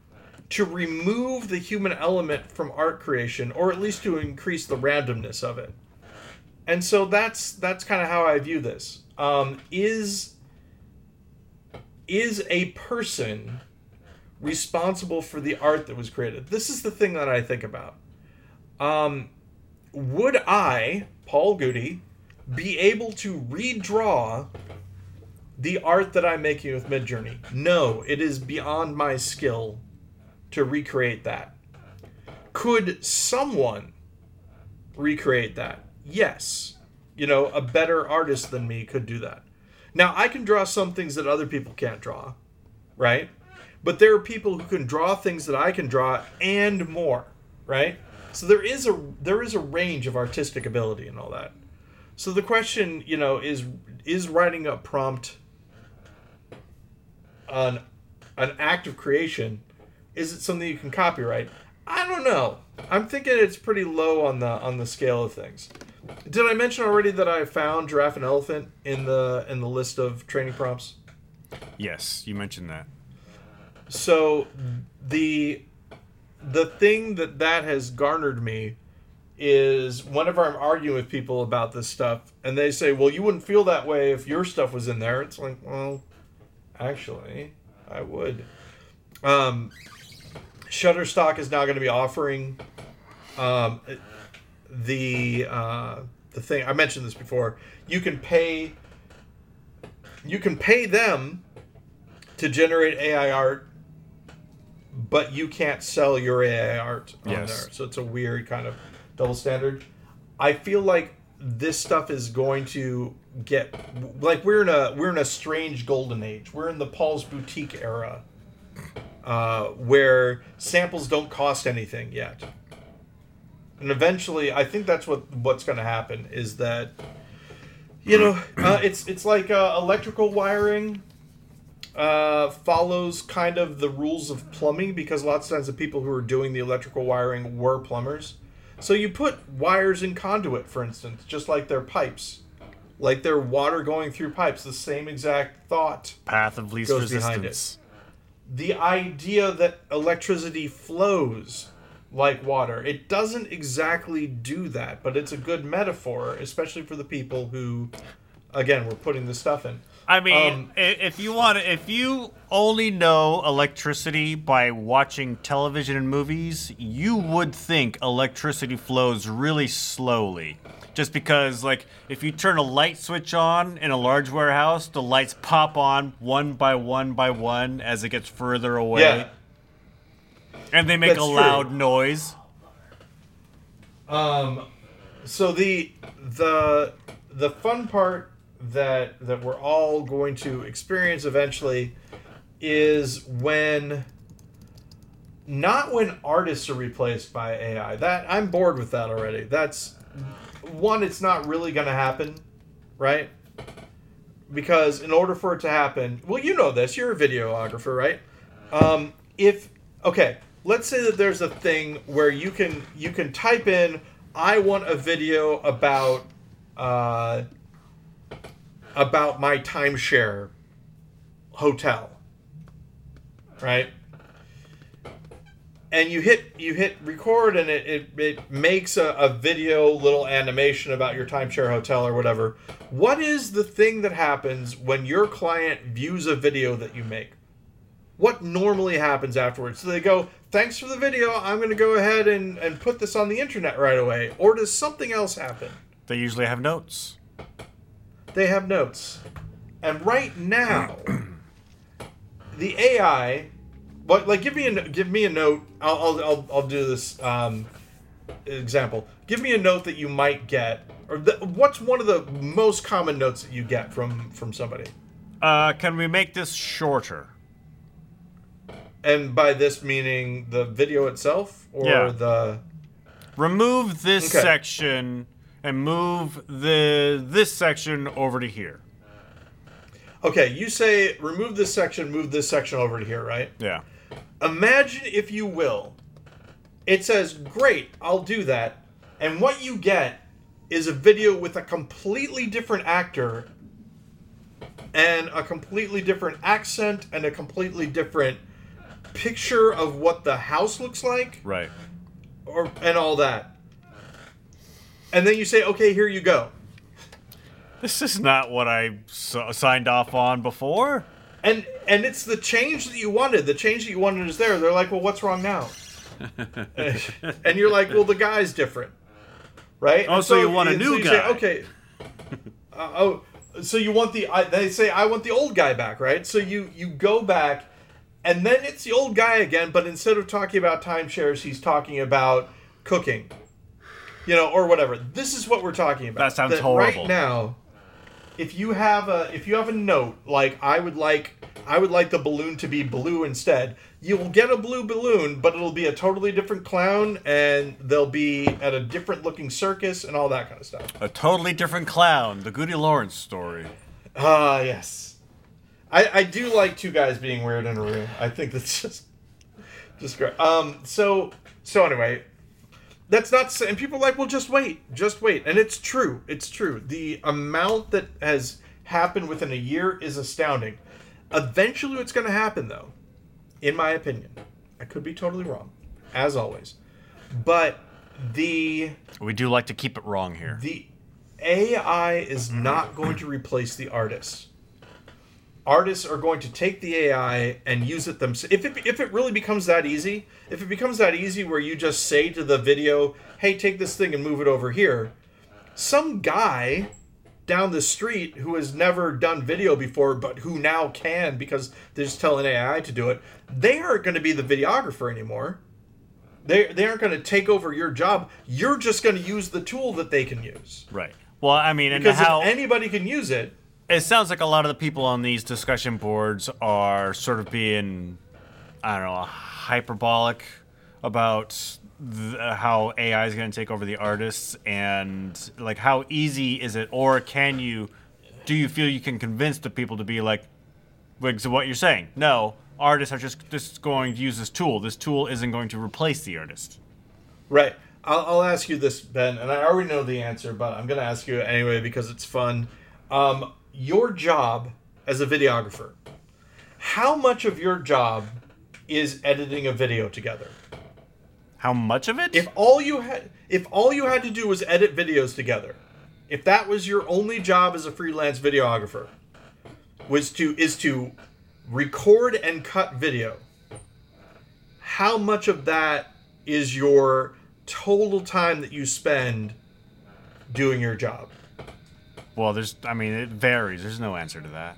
to remove the human element from art creation, or at least to increase the randomness of it. And so that's that's kind of how I view this. Um, is is a person responsible for the art that was created? This is the thing that I think about. Um, would I, Paul Gude, be able to redraw the art that I'm making with Midjourney? No, it is beyond my skill to recreate that. Could someone recreate that? Yes. You know, a better artist than me could do that. Now, I can draw some things that other people can't draw, right? But there are people who can draw things that I can draw and more, right? So there is a there is a range of artistic ability and all that. So the question, you know, is is writing a prompt an an act of creation? Is it something you can copyright? I don't know. I'm thinking it's pretty low on the on the scale of things. Did I mention already that I found giraffe and elephant in the in the list of training prompts? Yes, you mentioned that. So the the thing that that has garnered me is whenever I'm arguing with people about this stuff and they say, "Well, you wouldn't feel that way if your stuff was in there." It's like, "Well, actually, I would." Um Shutterstock is now going to be offering um the uh the thing I mentioned this before. You can pay you can pay them to generate AI art, but you can't sell your AI art on Yes. there. So it's a weird kind of double standard. I feel like this stuff is going to get like we're in a we're in a strange golden age. We're in the Paul's boutique era, uh, where samples don't cost anything yet. And eventually, I think that's what what's going to happen is that, you know, uh, it's it's like uh, electrical wiring uh, follows kind of the rules of plumbing because lots of times the people who are doing the electrical wiring were plumbers. So you put wires in conduit, for instance, just like their pipes, like their water going through pipes. The same exact thought. Path of least resistance. The idea that electricity flows like water. It doesn't exactly do that, but it's a good metaphor, especially for the people who, again, we're putting the stuff in. I mean, Um, if you want, if you only know electricity by watching television and movies, you would think electricity flows really slowly. Just because, like, if you turn a light switch on in a large warehouse, the lights pop on one by one by one as it gets further away, Yeah. and they make That's a true. loud noise. Um, so the the the fun part that that we're all going to experience eventually is when not when artists are replaced by AI. That I'm bored with that already. That's one. It's not really going to happen, right? Because in order for it to happen, well, you know this. You're a videographer, right? Um, if okay, let's say that there's a thing where you can you can type in I want a video about uh, about my timeshare hotel, right? And you hit you hit record and it, it, it makes a, a video little animation about your timeshare hotel or whatever. What is the thing that happens when your client views a video that you make? what normally happens afterwards? So they go, thanks for the video. I'm going to go ahead and, and put this on the internet right away. Or does something else happen? They usually have notes. They have notes. And right now, the AI, but like, give me a give me a note. I'll I'll I'll, I'll do this um, example. Give me a note that you might get, or th- what's one of the most common notes that you get from from somebody? Uh, can we make this shorter? And by this meaning the video itself, or Yeah. the Remove this Okay. section and move the this section over to here. Okay, you say remove this section, move this section over to here, right? Yeah. Imagine, if you will, it says, Great, I'll do that. And what you get is a video with a completely different actor and a completely different accent and a completely different picture of what the house looks like Right. or and all that. And then you say, "Okay, here you go." This is not what I s- signed off on before. And and it's the change that you wanted. The change that you wanted is there. They're like, "Well, what's wrong now?" and you're like, "Well, the guy's different." Right? Oh, And so you want a new say, guy. okay. Uh, oh, so you want the I, they say I want the old guy back, right? So you you go back and then it's the old guy again, but instead of talking about timeshares, he's talking about cooking. You know, or whatever. This is what we're talking about. That sounds horrible. Right now, if you have a if you have a note like I would like I would like the balloon to be blue instead, you will get a blue balloon, but it'll be a totally different clown and they'll be at a different looking circus and all that kind of stuff. A totally different clown. The Gude Laurance story. Ah, yes. I, I do like two guys being weird in a room. I think that's just just great. Um, so so anyway, that's not and people are like, well, just wait, just wait, and it's true, it's true. The amount that has happened within a year is astounding. Eventually, what's going to happen, though, in my opinion, I could be totally wrong, as always, but the We do like to keep it wrong here. the AI is not going to replace the artists. Artists are going to take the AI and use it themselves. If it, if it really becomes that easy, if it becomes that easy where you just say to the video, hey, take this thing and move it over here, some guy down the street who has never done video before but who now can because they're just tell an AI to do it, they aren't going to be the videographer anymore. They, they aren't going to take over your job. You're just going to use the tool that they can use. Right. Well, I mean, and Because how if anybody can use it, it sounds like a lot of the people on these discussion boards are sort of being, I don't know, hyperbolic about th- how AI is going to take over the artists and like how easy is it, or can you, do you feel you can convince the people to be like, Wigs, so what you're saying? No, artists are just just going to use this tool. This tool isn't going to replace the artist. right? I'll, I'll ask you this, Ben, and I already know the answer, but I'm going to ask you anyway because it's fun. Um, your job as a videographer, how much of your job is editing a video together? How much of it? If all you had, if all you had to do was edit videos together, if that was your only job as a freelance videographer, was to is to record and cut video. How much of that is your total time that you spend doing your job? Well, there's, I mean, it varies. There's no answer to that.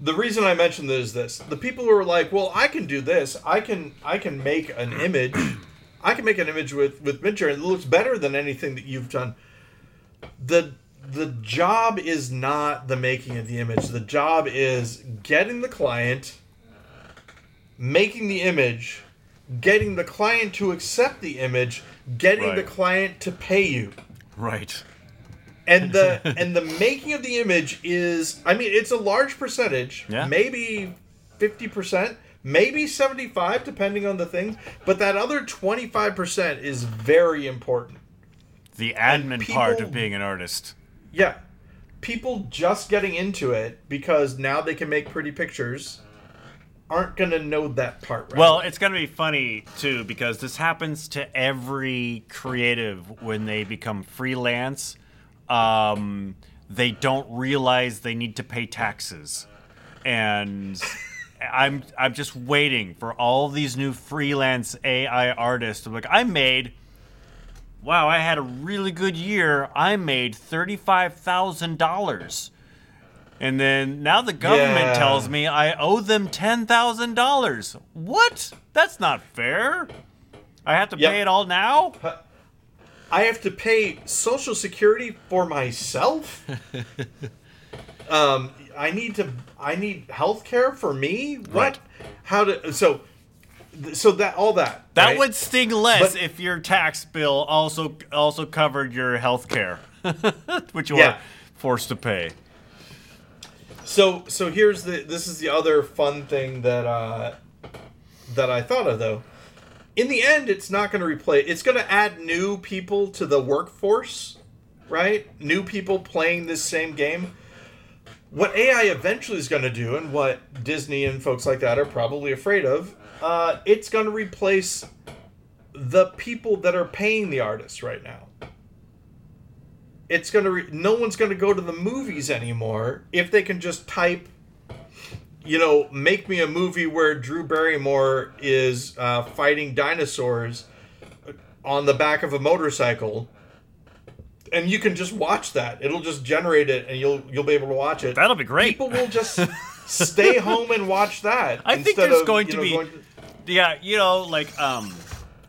the reason I mentioned this is this: the people who are like, "Well, I can do this. I can I can make an image. I can make an image with with Midjourney that looks better than anything that you've done." The the job is not the making of the image. The job is getting the client, making the image, getting the client to accept the image, getting the client to pay you Right. And the and the making of the image is i mean it's a large percentage Yeah. maybe 50% maybe 75 depending on the thing but that other 25% is very important The admin part of being an artist. yeah people just getting into it because now they can make pretty pictures aren't gonna know that part right Well, it's going to be funny too because this happens to every creative when they become freelance. Um, they don't realize they need to pay taxes, and I'm I'm just waiting for all these new freelance AI artists. I'm like, I made. Wow, I had a really good year. I made thirty-five thousand dollars. And then now the government Yeah. tells me I owe them ten thousand dollars. What? That's not fair. I have to Yep. pay it all now. I have to pay Social Security for myself. um, I need to. I need health care for me. What? Right. How to? So, so that all that. That right? would sting less But- if your tax bill also also covered your health care, which you Yeah. are forced to pay. So so here's the. This is the other fun thing that uh, that I thought of though. In the end, it's not going to replace. It's going to add new people to the workforce, right? New people playing this same game. What AI eventually is going to do, and what Disney and folks like that are probably afraid of, uh, it's going to replace the people that are paying the artists right now. It's going to. Re- no one's going to go to the movies anymore if they can just type you know, make me a movie where Drew Barrymore is uh, fighting dinosaurs on the back of a motorcycle, and you can just watch that. It'll just generate it, and you'll you'll be able to watch it. That'll be great. People will just stay home and watch that. I think there's of, going you to know, be- going Yeah, you know, like um,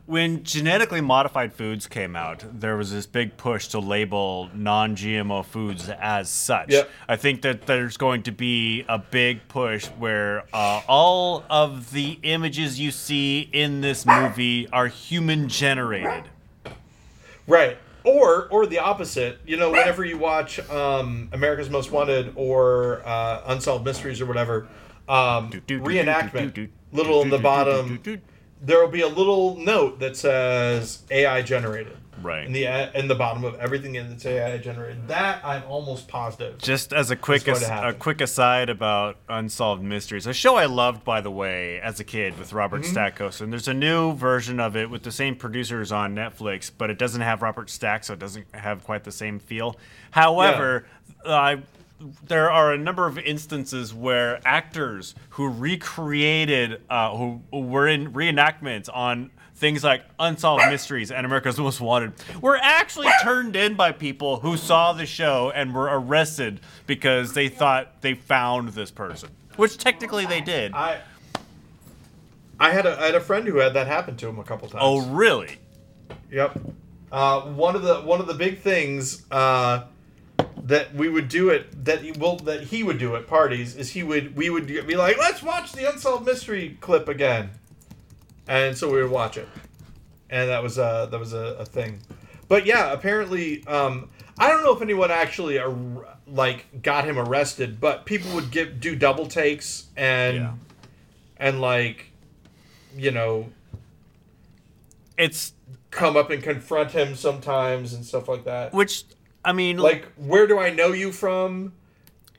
when genetically modified foods came out, there was this big push to label non-GMO foods as such. Yep. I think that there's going to be a big push where uh, all of the images you see in this movie are human generated. Right. Or or the opposite. You know, whenever you watch um, America's Most Wanted or uh, Unsolved Mysteries or whatever, um, reenactment, little in the bottom, there will be a little note that says AI generated. Right. In the in the bottom of everything in that's AI generated. That I'm almost positive. Just as a quick as, a quick aside about Unsolved Mysteries, a show I loved by the way as a kid with Robert Mm-hmm. Stackhouse, and there's a new version of it with the same producers on Netflix, but it doesn't have Robert Stack, so it doesn't have quite the same feel. However, I there are a number of instances where actors who recreated, uh, who, were in reenactments on things like Unsolved Mysteries and America's Most Wanted, were actually turned in by people who saw the show and were arrested because they thought they found this person, which technically they did. I I had a I had a friend who had that happen to him a couple times. Oh, really? Yep. Uh, one of the one of the big things uh, that we would do it that he, well that he would do at parties is he would we would be like let's watch the unsolved mystery clip again, and so we would watch it, and that was a that was a, a thing, but yeah apparently um, I don't know if anyone actually ar- like got him arrested, but people would give do double takes and Yeah. and like you know It's come up and confront him sometimes and stuff like that. which I mean, Like, where do I know you from?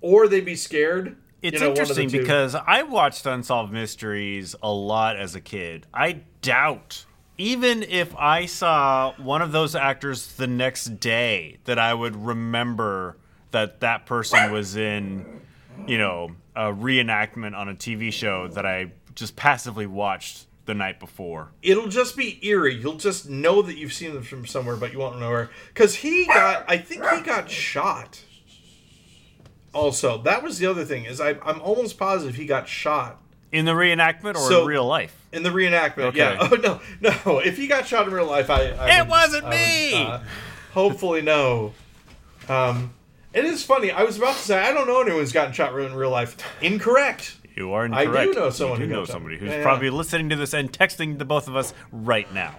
Or they'd be scared. It's You know, one of the interesting because I watched Unsolved Mysteries a lot as a kid. I doubt, even if I saw one of those actors the next day, that I would remember that that person was in, you know, a reenactment on a TV show that I just passively watched the night before. it'll just be eerie. You'll just know that you've seen them from somewhere, but you won't know where. Because he got, I think he got shot. Also, that was the other thing is I, I'm almost positive he got shot In the reenactment or So- in real life? in the reenactment. Okay. Yeah. Oh no, no. If he got shot in real life, I. I It would- wasn't I would, me! uh, hopefully, no. Um, it is funny. I was about to say I don't know anyone who's gotten shot in real life. Incorrect. You are incorrect. I do know someone you do know somebody who's Yeah, yeah. probably listening to this and texting the both of us right now.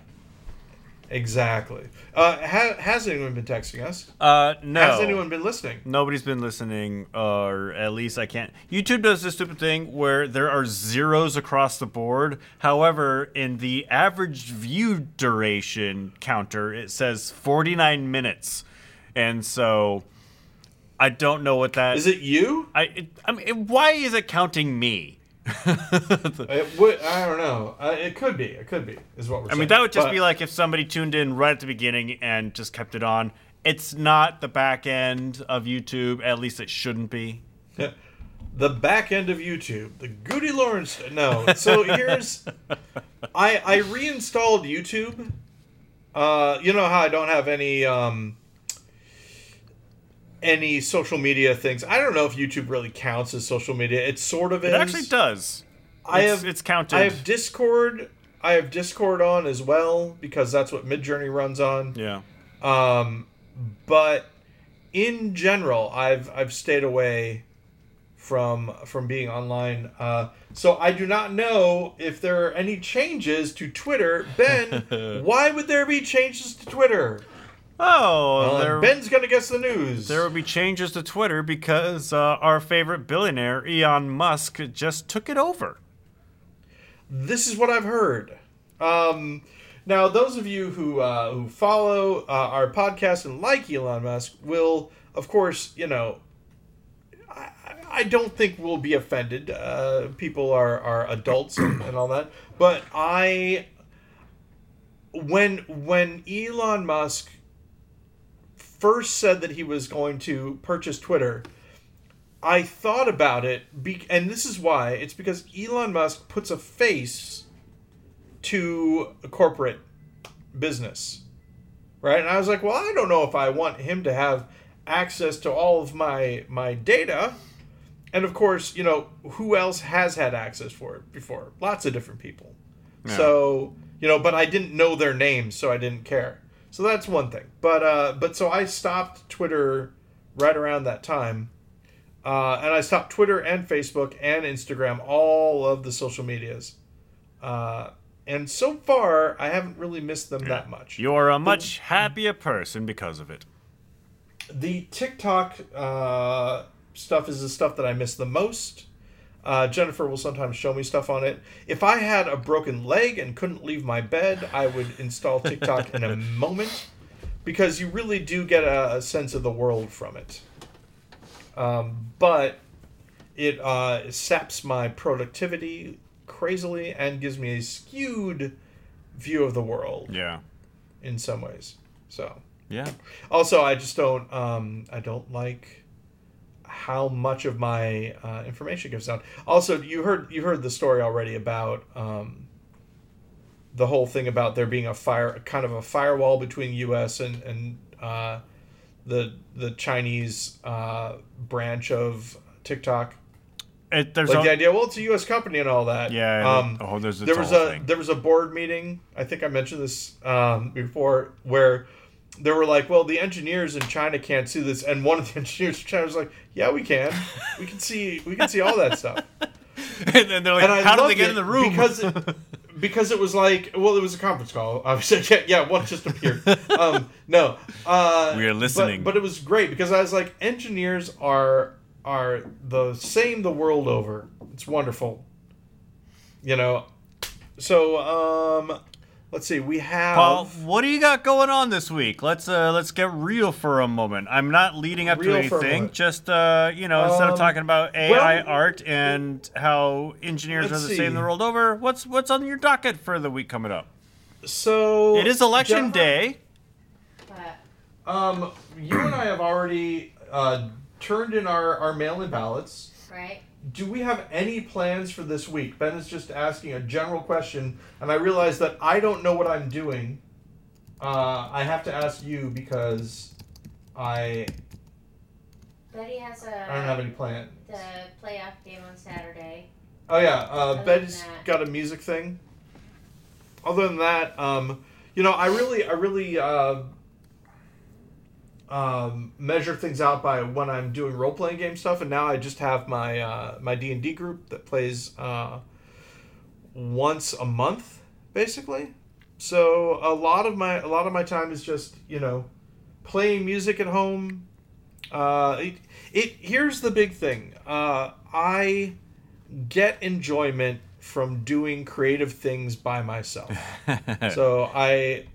Exactly. Uh, ha- has anyone been texting us? Uh, no. Has anyone been listening? Nobody's been listening, or at least I can't. YouTube does this stupid thing where there are zeros across the board. However, in the average view duration counter, it says 49 minutes. And so I don't know what that Is it you? I, it, I mean, why is it counting me? It would, I don't know. Uh, it could be. It could be. Is what we're I saying. mean, that would just But- be like if somebody tuned in right at the beginning and just kept it on. It's not the back end of YouTube. At least it shouldn't be. the back end of YouTube, the Gude Laurance. No, so here's, I I reinstalled YouTube. Uh, you know how I don't have any um any social media things. I don't know if YouTube really counts as social media. It sort of is. It actually does. I It's- have it's counted. I have Discord. I have Discord on as well because that's what Midjourney runs on. Yeah. Um, but in general, I've I've stayed away from from being online. Uh, so I do not know if there are any changes to Twitter. Ben, why would there be changes to Twitter? Oh, Well, there, Ben's gonna guess the news. there will be changes to Twitter because uh, our favorite billionaire, Elon Musk, just took it over. This is what I've heard. Um, now, those of you who uh, who follow uh, our podcast and like Elon Musk will, of course, you know, I, I don't think we'll be offended. Uh, people are, are adults and, and all that. But I, when when Elon Musk first said that he was going to purchase Twitter, I thought about it, be- and this is why. It's because Elon Musk puts a face to a corporate business, right? And I was like, well, I don't know if I want him to have access to all of my my data. And of course, you know, who else has had access for it before? Lots of different people. Yeah. So, you know, but I didn't know their names, so I didn't care. So that's one thing. But uh but so I stopped Twitter right around that time. Uh, and I stopped Twitter and Facebook and Instagram, all of the social medias. Uh, and so far, I haven't really missed them that much. You're a much happier person because of it. The TikTok uh, stuff is the stuff that I miss the most. Uh, Jennifer will sometimes show me stuff on it. If I had a broken leg and couldn't leave my bed, I would install TikTok in a moment because you really do get a, a sense of the world from it. Um, but it uh, saps my productivity crazily and gives me a skewed view of the world Yeah. in some ways. So. Yeah. Also, I just don't. Um, I don't like how much of my uh, information goes out. Also, you heard you heard the story already about um, the whole thing about there being a fire, kind of a firewall between U.S. and and uh, the the Chinese uh, branch of TikTok. It, there's Like al- the idea, well, it's a U.S. company and all that. yeah. Um, oh, there's there was a there was a board meeting. I think I mentioned this um, before, where they were like, "Well, the engineers in China can't see this," and one of the engineers in China was like, "Yeah, we can. We can see. We can see all that stuff." and then they're like, And how did they get in the room? Because it, because it was like, well, it was a conference call. Obviously, yeah, yeah one just appeared. Um, no, uh, We are but- listening. But, it was great because I was like, engineers are are the same the world over. It's wonderful. You know, so um, let's see. We have Paul, what do you got going on this week? Let's uh let's get real for a moment. I'm not leading up Real to anything. Just uh, you know, instead of Um, talking about AI well, art and how engineers are let's the same the see. world over, what's what's on your docket for the week coming up? so It is election Jennifer, day. Um, you and I have already uh, turned in our our mail-in ballots. right? Do we have any plans for this week? Ben is just asking a general question, and I realize that I don't know what I'm doing. Uh, I have to ask you because I Betty has a I don't have any plan. the playoff game on Saturday. Oh yeah, uh, Betty's got a music thing. Other than that, um, you know, I really, I really uh, um, measure things out by when I'm doing role playing game stuff, and now I just have my uh, my D and D group that plays uh, once a month, basically. So a lot of my a lot of my time is just you know playing music at home. Uh, it, it here's the big thing. Uh, I get enjoyment from doing creative things by myself. so I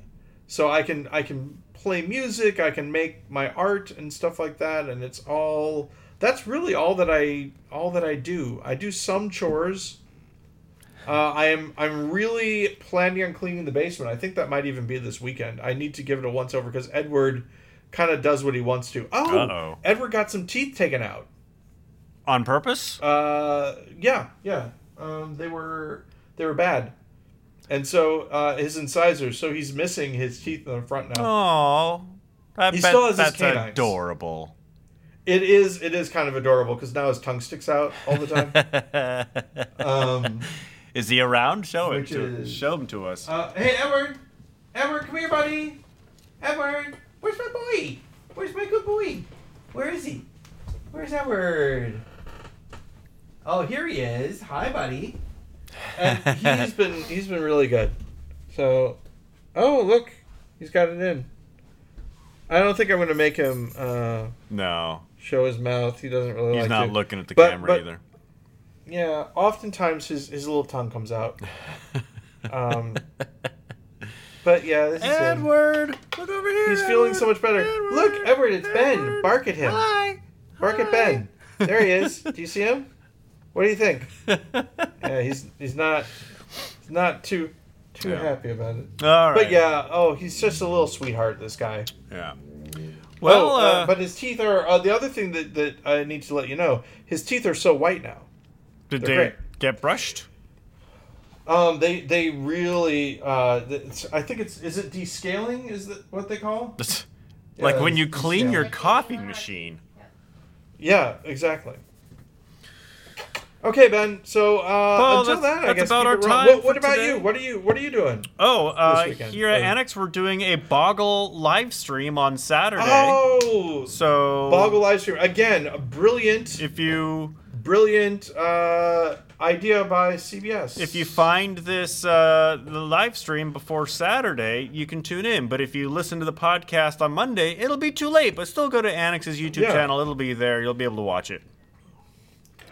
so I can I can play music, I can make my art and stuff like that and it's all that's really all that I all that I do. I do some chores. Uh, I am I'm really planning on cleaning the basement. I think that might even be this weekend. I need to give it a once over because Edward kind of does what he wants to. Oh, Uh-oh. Edward got some teeth taken out. On purpose? Uh, yeah, yeah. Um, they were they were bad, and so uh, his incisors. So he's missing his teeth in the front now. Oh. He still has his that's canines. adorable. It is it is kind of adorable because now his tongue sticks out all the time. um, Is he around? Show him to is- show him to us. uh, hey, Edward, Edward, come here, buddy. Edward, where's my boy? Where's my good boy? Where is he? Where's Edward? Oh, here he is. Hi, buddy. And he's been he's been really good. So, oh look, he's got it in. I don't think I'm gonna make him uh, no, show his mouth. He doesn't really he's like not to. looking at the But- camera but- either. Yeah, oftentimes his his little tongue comes out. Um, but yeah, this is him. Edward, look over here. He's feeling so much better. Edward, Look, Edward, it's Ben. Bark at him. Hi. Bark at Ben. There he is. Do you see him? What do you think? Yeah, he's he's not he's not too too Yeah. happy about it. All right. But yeah, oh, he's just a little sweetheart. This guy. Yeah. Well, oh, uh, but his teeth are uh, the other thing that that I need to let you know. His teeth are so white now. did they're they great. get brushed? Um, they they really. Uh, I think it's is it descaling? Is that what they call? like Yeah, when you clean descaling. your coffee machine. Yeah, exactly. Okay, Ben. So uh, Well, until that's- then, I that's guess about our time What, about today. you? What are you What are you doing? Oh, uh, here at Oh. Annex, we're doing a Boggle live stream on Saturday. Oh, So, Boggle live stream again. A brilliant, if you brilliant uh, idea by CBS. if you find this uh, the live stream before Saturday, you can tune in. But if you listen to the podcast on Monday, it'll be too late. But still, go to Annex's YouTube Yeah. channel. It'll be there. You'll be able to watch it.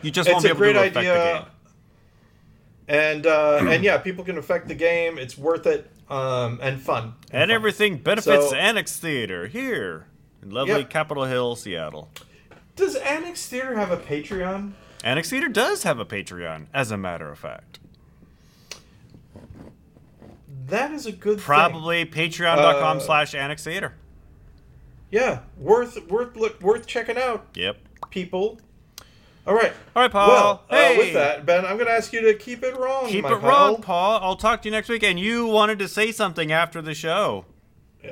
You just it's won't be a able great to affect the idea. game. And uh, and yeah, people can affect the game. It's worth it um, and fun. And fun. everything benefits So- Annex Theater here in lovely Yep. Capitol Hill, Seattle. Does Annex Theater have a Patreon? Annex Theater does have a Patreon, as a matter of fact. That is a good thing. Probably patreon.com Uh, slash Annex Theater. Yeah, worth worth look worth checking out, Yep. people. All right. All right, Paul. Well, hey, uh, with that, Ben, I'm going to ask you to keep it wrong. keep it pal. wrong, Paul. I'll talk to you next week. And you wanted to say something after the show.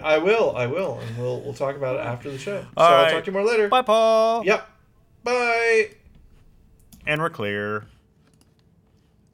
I will. I will, and we'll we'll talk about it after the show. All so right. I'll talk to you more later. Bye, Paul. Yep. Bye. And we're clear.